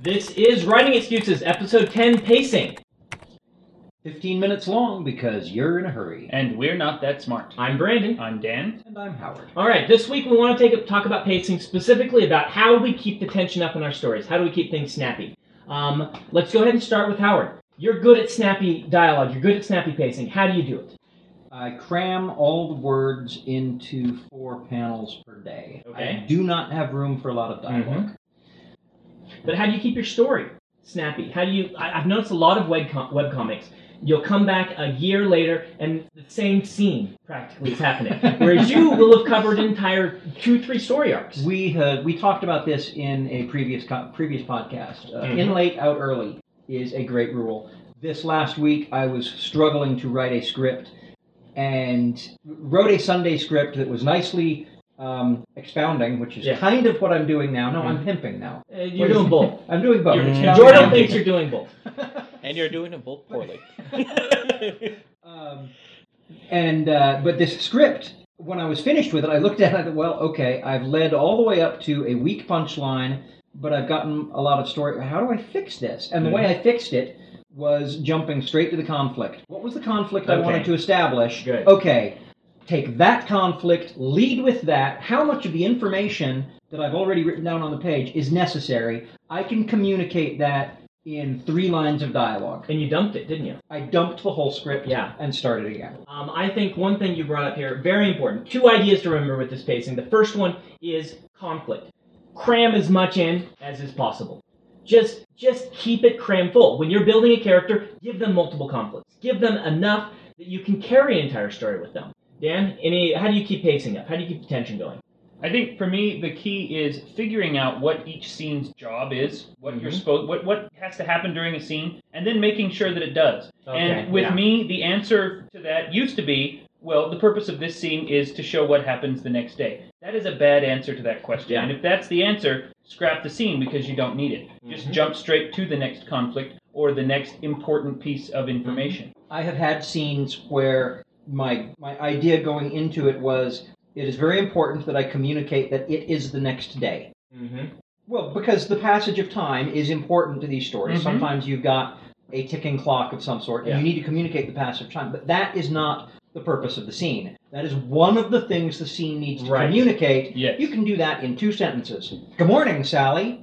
This is Writing Excuses, episode 10, Pacing. 15 minutes long because you're in a hurry. And we're not that smart. I'm Brandon. I'm Dan. And I'm Howard. All right, this week we want to take a, talk about pacing, specifically about how we keep the tension up in our stories. How do we keep things snappy? Um, let's go ahead and start with Howard. You're good at snappy dialogue. You're good at snappy pacing. How do you do it? I cram all the words into four panels per day. Okay. I do not have room for a lot of dialog But how do you keep your story snappy? How do you? I, I've noticed a lot of web com- web comics. You'll come back a year later and the same scene practically is happening, whereas you will have covered entire two, three story arcs. We had we talked about this in a previous co- previous podcast. Uh, Mhm. In late, out early is a great rule. This last week, I was struggling to write a script, and wrote a Sunday script that was nicely um, expounding, which is Yeah. kind of what I'm doing now. No, I'm pimping now. Uh, you're doing both. I'm doing both. You're- Jordan now- thinks you're doing both. And you're doing them both poorly. Um, and uh, but this script, when I was finished with it, I looked at it. I thought, well, okay, I've led all the way up to a weak punchline, but I've gotten a lot of story. How do I fix this? And the way I fixed it was jumping straight to the conflict. What was the conflict I wanted to establish? Good. Okay, take that conflict, lead with that. How much of the information that I've already written down on the page is necessary? I can communicate that in three lines of dialogue. And you dumped it, didn't you? I dumped the whole script Yeah. and started again. Um, I think one thing you brought up here, very important. Two ideas to remember with this pacing. The first one is conflict. Cram as much in as is possible. Just just keep it cram full. When you're building a character, give them multiple conflicts. Give them enough that you can carry an entire story with them. Dan, any how do you keep pacing up? How do you keep the tension going? I think for me the key is figuring out what each scene's job is, what you're Mhm. supposed, what what has to happen during a scene, and then making sure that it does. Okay, and with yeah. me, the answer to that used to be, well, the purpose of this scene is to show what happens the next day. That is a bad answer to that question. Yeah. And if that's the answer, scrap the scene because you don't need it. Just Mhm. jump straight to the next conflict or the next important piece of information. I have had scenes where my my idea going into it was it is very important that I communicate that it is the next day. Mm-hmm. Well, because the passage of time is important to these stories. Mhm. Sometimes you've got a ticking clock of some sort, and Yeah. you need to communicate the passage of time. But that is not the purpose of the scene. That is one of the things the scene needs to Right. communicate. Yes. You can do that in two sentences. Good morning, Sally.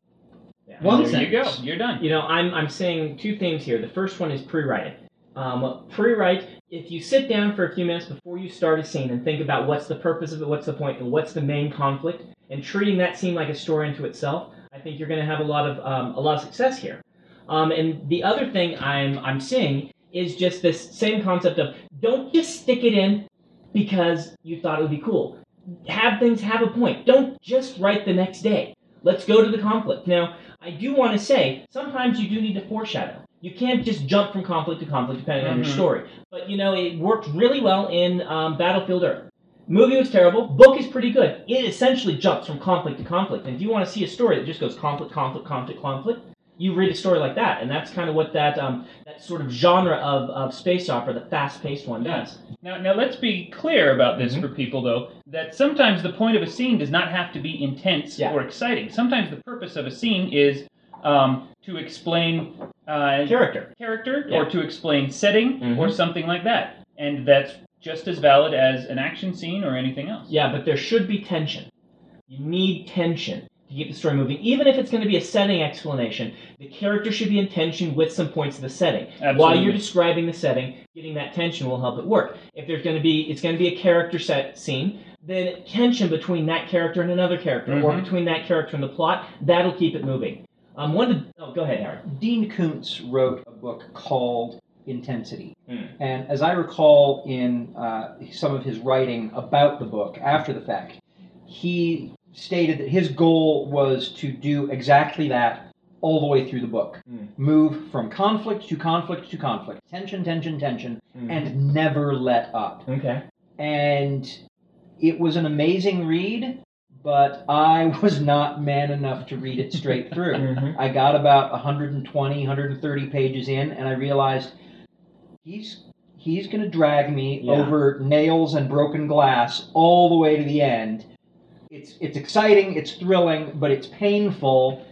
Yeah. One there you go. sentence. You're done. You know, I'm, I'm saying two things here. The first one is pre-writing. Um, pre-write, if you sit down for a few minutes before you start a scene and think about what's the purpose of it, what's the point, and what's the main conflict, and treating that scene like a story unto itself, I think you're going to have a lot of um, a lot of success here. Um, and the other thing I'm I'm seeing is just this same concept of don't just stick it in because you thought it would be cool. Have things have a point. Don't just write the next day. Let's go to the conflict. Now, I do want to say sometimes you do need to foreshadow. You can't just jump from conflict to conflict depending on your Mhm. story. But you know, it worked really well in um, Battlefield Earth. Movie was terrible. Book is pretty good. It essentially jumps from conflict to conflict. And if you want to see a story that just goes conflict, conflict, conflict, conflict, you read a story like that, and that's kind of what that um, that sort of genre of, of space opera, the fast-paced one, does. Now, now let's be clear about this Mhm. for people, though, that sometimes the point of a scene does not have to be intense Yeah. or exciting. Sometimes the purpose of a scene is um, to explain uh, Character. character Yeah. or to explain setting Mhm. or something like that. And that's just as valid as an action scene or anything else. Yeah, but there should be tension. You need tension to keep the story moving. Even if it's going to be a setting explanation, the character should be in tension with some points of the setting. While you're describing the setting, getting that tension will help it work. If there's going to be, it's going to be a character set scene, then tension between that character and another character, or Mhm. between that character and the plot, that'll keep it moving. Um, one of the, oh, go ahead, Howard. Dean Koontz wrote a book called Intensity. Hmm. And as I recall in uh, some of his writing about the book after the fact, he stated that his goal was to do exactly that all the way through the book. Hmm. Move from conflict to conflict to conflict, tension, tension, tension, Hmm. and never let up. Okay. And it was an amazing read, but I was not man enough to read it straight through. Mhm. I got about 120, 130 pages in, and I realized he's he's going to drag me Yeah. over nails and broken glass all the way to the end. It's it's exciting, it's thrilling, but it's painful.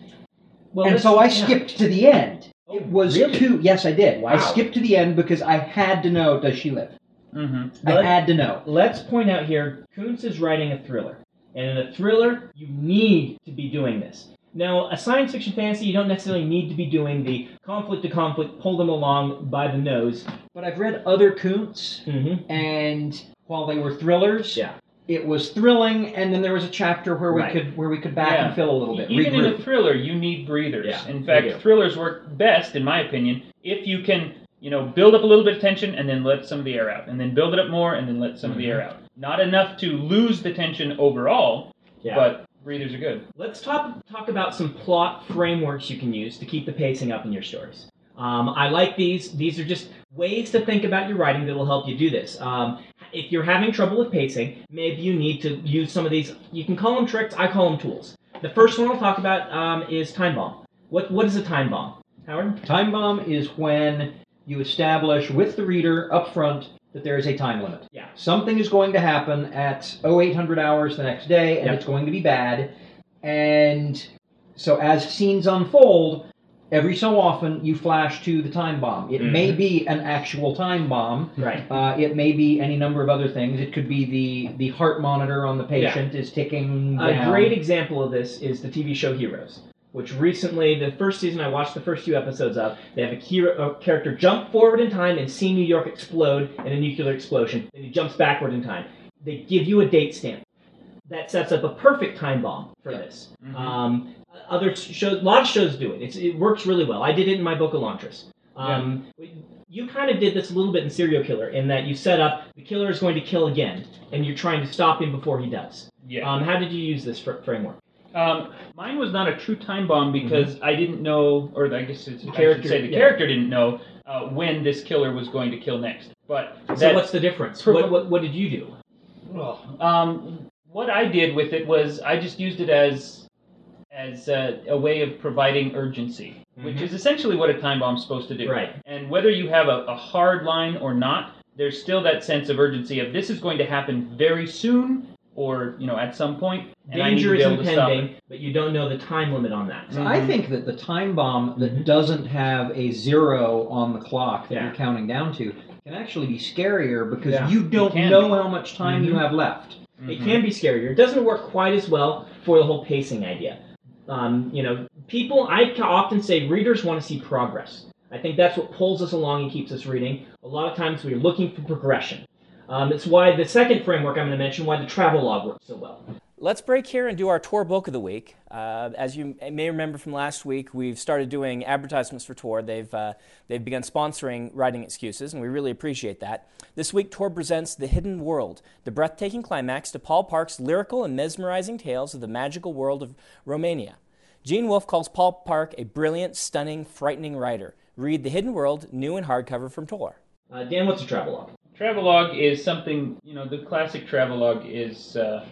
Well, and so I yeah. skipped to the end. Oh, it was really? two. Yes, I did. I skipped to the end because I had to know does she live. hmm I had to know. Let's point out here, Koontz is writing a thriller, and in a thriller, you need to be doing this. Now, a science fiction fantasy, you don't necessarily need to be doing the conflict to conflict, pull them along by the nose. But I've read other Koontz, Mm-hmm. and while they were thrillers, Yeah. it was thrilling. And then there was a chapter where we could where we could back Yeah. and fill a little bit. Even in a thriller, you need breathers. Yeah, in fact, thrillers work best, in my opinion, if you can, you know, build up a little bit of tension and then let some of the air out, and then build it up more and then let some of the air out. Not enough to lose the tension overall, Yeah. but breathers are good. Let's talk talk about some plot frameworks you can use to keep the pacing up in your stories. Um, I like these. These are just ways to think about your writing that will help you do this. Um, if you're having trouble with pacing, maybe you need to use some of these. You can call them tricks. I call them tools. The first one I'll talk about um, is time bomb. What what is a time bomb, Howard? Time bomb is when you establish with the reader up front that there is a time limit. Yeah. Something is going to happen at 0800 hours the next day, and Yep. it's going to be bad. And so as scenes unfold, every so often you flash to the time bomb. It may be an actual time bomb. Right. Uh, it may be any number of other things. It could be the, the heart monitor on the patient is ticking A great example of this is the TV show Heroes, which recently, the first season I watched the first few episodes of, they have a, hero, a character jump forward in time and see New York explode in a nuclear explosion. Then he jumps backward in time. They give you a date stamp. That sets up a perfect time bomb for Yeah. this. Mhm. Um, other shows, a lot of shows do it. It's, it works really well. I did it in my book Elantris. Um, You kind of did this a little bit in Serial Killer, in that you set up the killer is going to kill again, and you're trying to stop him before he does. Yeah. Um, how did you use this fr- framework? Um, mine was not a true time bomb because I didn't know, or I guess it's, The character- say the yeah. character didn't know uh, when this killer was going to kill next. But So what's the difference? What, what, what did you do? Um, what I did with it was I just used it as as a, a way of providing urgency, which Mhm. is essentially what a time bomb's supposed to do. Right. And whether you have a, a hard line or not, there's still that sense of urgency of this is going to happen very soon, or you know at some point, and I need Danger is able to stop it. impending, but you don't know the time limit on that. So I Mhm. think that the time bomb that Mhm. doesn't have a zero on the clock that Yeah. you're counting down to can actually be scarier because Yeah. you don't know be. how much time you Mhm. have left. It Mhm. can be scarier. It doesn't work quite as well for the whole pacing idea. Um, you know, people, I often say readers want to see progress. I think that's what pulls us along and keeps us reading. A lot of times we're looking for progression. Um, it's why the second framework I'm going to mention, why the travel log works so well. Let's break here and do our Tor book of the week. Uh, as you may remember from last week, we've started doing advertisements for Tor. They've, uh, they've begun sponsoring Writing Excuses, and we really appreciate that. This week, Tor presents The Hidden World, the breathtaking climax to Paul Park's lyrical and mesmerizing tales of the magical world of Romania. Gene Wolfe calls Paul Park a brilliant, stunning, frightening writer. Read The Hidden World, new and hardcover from Tor. Uh, Dan, what's a travel log? Travelogue is something, you know, the classic travelogue is uh,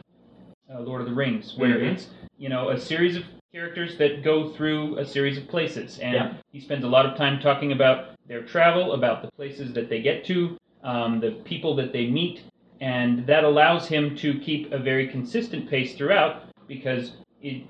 uh, Lord of the Rings, where Mhm. it's, you know, a series of characters that go through a series of places. And Yeah. he spends a lot of time talking about their travel, about the places that they get to, um, the people that they meet, and that allows him to keep a very consistent pace throughout because it,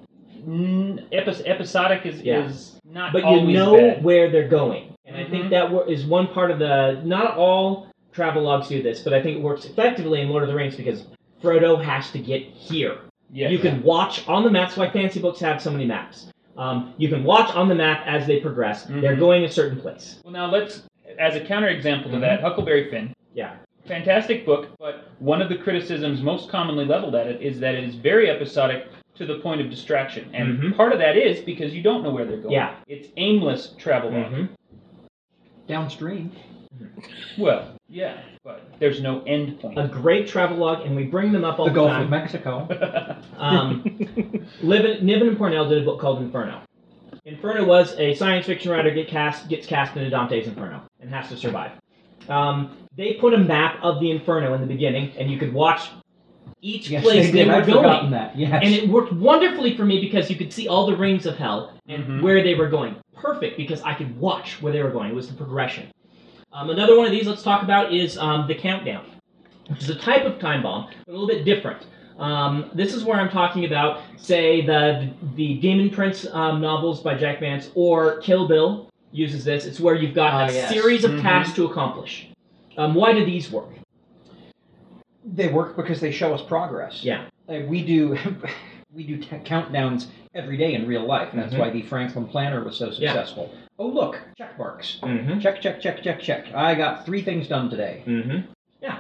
epi- episodic is, Yeah. is not but you know bad. where they're going and i Mhm. think that is one part of the not all travel logs do this but i think it works effectively in lord of the rings because frodo has to get here Yes. you can watch on the maps why fancy books have so many maps um, you can watch on the map as they progress they're Mhm. going a certain place Well, now let's, as a counterexample to that, Huckleberry Finn. yeah Fantastic book, but one of the criticisms most commonly leveled at it is that it is very episodic to the point of distraction. And Mhm. part of that is because you don't know where they're going. Yeah. It's aimless travel log. Mhm. Downstream. Well, yeah, but there's no end point. a great travel log and we bring them up all The the, Gulf time of Mexico. Um, Niven, Niven and Pournelle did a book called Inferno. Inferno was a science fiction writer get cast gets cast into Dante's Inferno and has to survive. Um, they put a map of the Inferno in the beginning, and you could watch each yes, place they they, did. were I'd forgotten going. that. Yes. And it worked wonderfully for me because you could see all the rings of hell and Mhm. where they were going. Perfect because I could watch where they were going. It was the progression. Um, another one of these let's talk about is um, the countdown, which is a type of time bomb, but a little bit different. Um, this is where I'm talking about, say, the the Demon Prince um, novels by Jack Vance or Kill Bill uses this. It's where you've got Ah, a yes. series of Mhm. tasks to accomplish. Um, why do these work? They work because they show us progress. Yeah. Like we do, we do t- countdowns every day in real life, and that's Mhm. why the Franklin Planner was so Yeah. successful. Oh look, check marks. Mm-hmm. Check, check, check, check, check. I got three things done today. Mm-hmm. Yeah.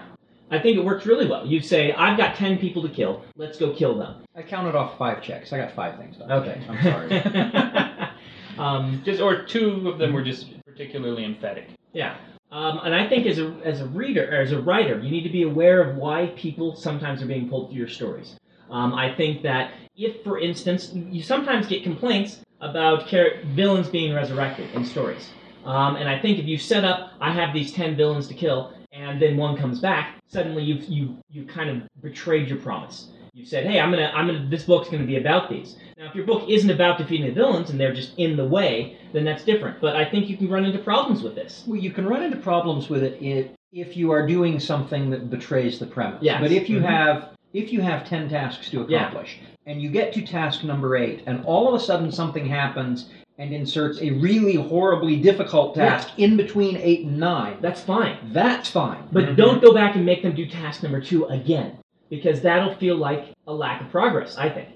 I think it works really well. You say, I've got 10 people to kill. Let's go kill them. I counted off five checks. I got five things done. Okay. today. I'm sorry. um, Just or two of them were just particularly emphatic. yeah. Um, and I think as a, as a reader, or as a writer, you need to be aware of why people sometimes are being pulled through your stories. Um, I think that if, for instance, you sometimes get complaints about char- villains being resurrected in stories. Um, and I think if you set up, I have these 10 villains to kill, and then one comes back, suddenly you've, you, you kind of betrayed your promise. You said, hey, I'm gonna, I'm gonna, this book's gonna be about these. Now, if your book isn't about defeating the villains and they're just in the way, then that's different. But I think you can run into problems with this. Well, you can run into problems with it if, if you are doing something that betrays the premise. Yes. But if you Mhm. have if you have ten tasks to Yeah. accomplish and you get to task number eight, and all of a sudden something happens and inserts a really horribly difficult Yeah. task in between eight and nine, That's fine. that's fine. But Mhm. don't go back and make them do task number two again, because that'll feel like a lack of progress, I think.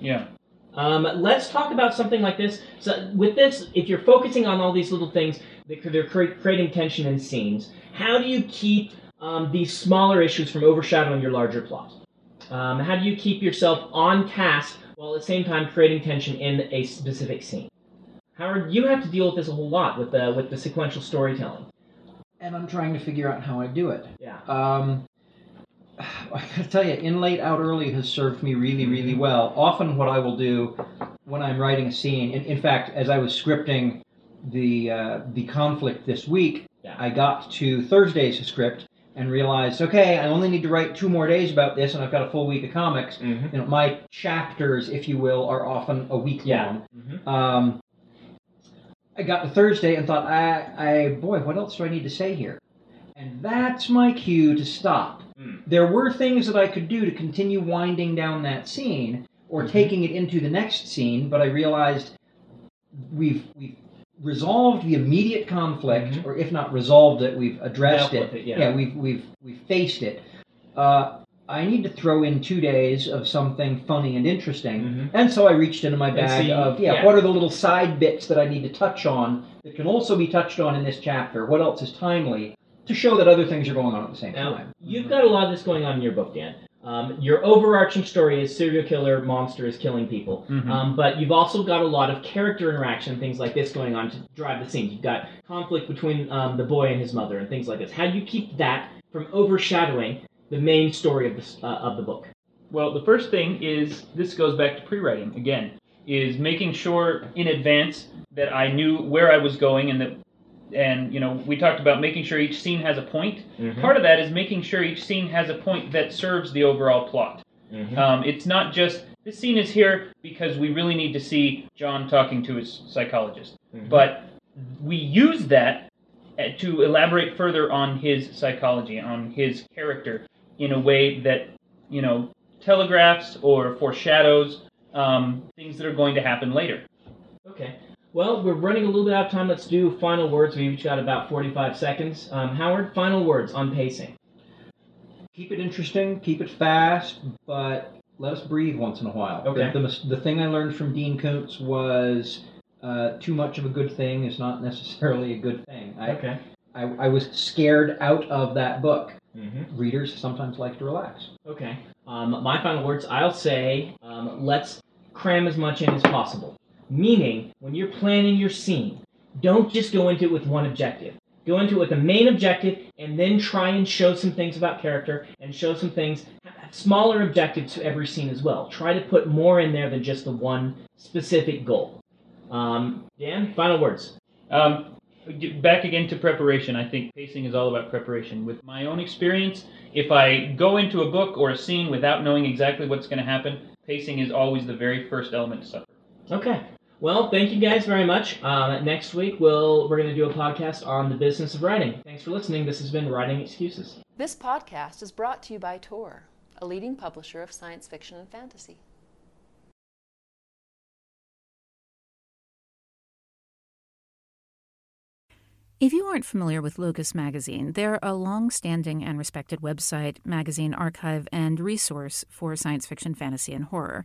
Yeah. Um, let's talk about something like this. So, with this, if you're focusing on all these little things, that they're creating tension in scenes. How do you keep um, these smaller issues from overshadowing your larger plot? Um, how do you keep yourself on task while at the same time creating tension in a specific scene? Howard, you have to deal with this a whole lot with the with the sequential storytelling. And I'm trying to figure out how I do it. Yeah. Um, I gotta tell you, in late out early has served me really, really well. Often, what I will do when I'm writing a scene, in, in fact, as I was scripting the uh, the conflict this week, Yeah. I got to Thursday's script and realized, okay, I only need to write two more days about this, and I've got a full week of comics. Mm-hmm. You know, my chapters, if you will, are often a week Yeah. long. Mm-hmm. Um, I got to Thursday and thought, I, I, boy, what else do I need to say here? And that's my cue to stop. Mm. There were things that I could do to continue winding down that scene or Mhm. taking it into the next scene, but I realized we've we've resolved the immediate conflict, Mhm. or if not resolved it, we've addressed it. it, yeah. we've we've we've faced it. Uh, I need to throw in two days of something funny and interesting. Mhm. And so I reached into my bag see- of, yeah, yeah. what are the little side bits that I need to touch on that can also be touched on in this chapter? What else is timely to show that other things are going on at the same Now, time? you've got a lot of this going on in your book, Dan. Um, your overarching story is serial killer monster is killing people, Mhm. um, but you've also got a lot of character interaction, things like this going on to drive the scenes. You've got conflict between um, the boy and his mother, and things like this. How do you keep that from overshadowing the main story of the uh, of the book? Well, the first thing is this goes back to pre-writing again. Is making sure in advance that I knew where I was going and that, and you know, we talked about making sure each scene has a point. Part of that is making sure each scene has a point that serves the overall plot. Mhm. Um, it's not just this scene is here because we really need to see John talking to his psychologist, Mhm. but we use that uh, to elaborate further on his psychology, on his character, in a way that you know telegraphs or foreshadows um, things that are going to happen later. Okay. Well, we're running a little bit out of time. Let's do final words. We've each got about 45 seconds. Um, Howard, final words on pacing. Keep it interesting, keep it fast, but let us breathe once in a while. Okay. The, the, the thing I learned from Dean Koontz was uh, too much of a good thing is not necessarily a good thing. I, Okay. I, I was scared out of that book. Mm-hmm. Readers sometimes like to relax. Okay. Um, my final words, I'll say, um, let's cram as much in as possible. Meaning, when you're planning your scene, don't just go into it with one objective. Go into it with the main objective, and then try and show some things about character, and show some things, smaller objectives to every scene as well. Try to put more in there than just the one specific goal. Um, Dan, final words. Um, back again to preparation. I think pacing is all about preparation. With my own experience, if I go into a book or a scene without knowing exactly what's going to happen, pacing is always the very first element to suffer. Okay. Well, thank you guys very much. Um, next week, we'll we're going to do a podcast on the business of writing. Thanks for listening. This has been Writing Excuses. This podcast is brought to you by Tor, a leading publisher of science fiction and fantasy. If you aren't familiar with Locus Magazine, they're a long standing and respected website, magazine, archive, and resource for science fiction, fantasy, and horror.